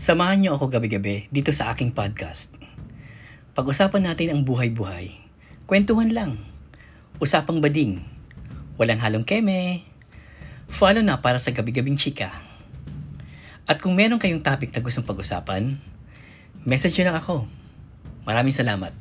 Samahan niyo ako gabi-gabi dito sa aking podcast. Pag-usapan natin ang buhay-buhay. Kwentuhan lang. Usapang bading. Walang halong keme. Follow na para sa gabi-gabing chika. At kung meron kayong topic na gustong pag-usapan, message nyo lang ako. Maraming salamat.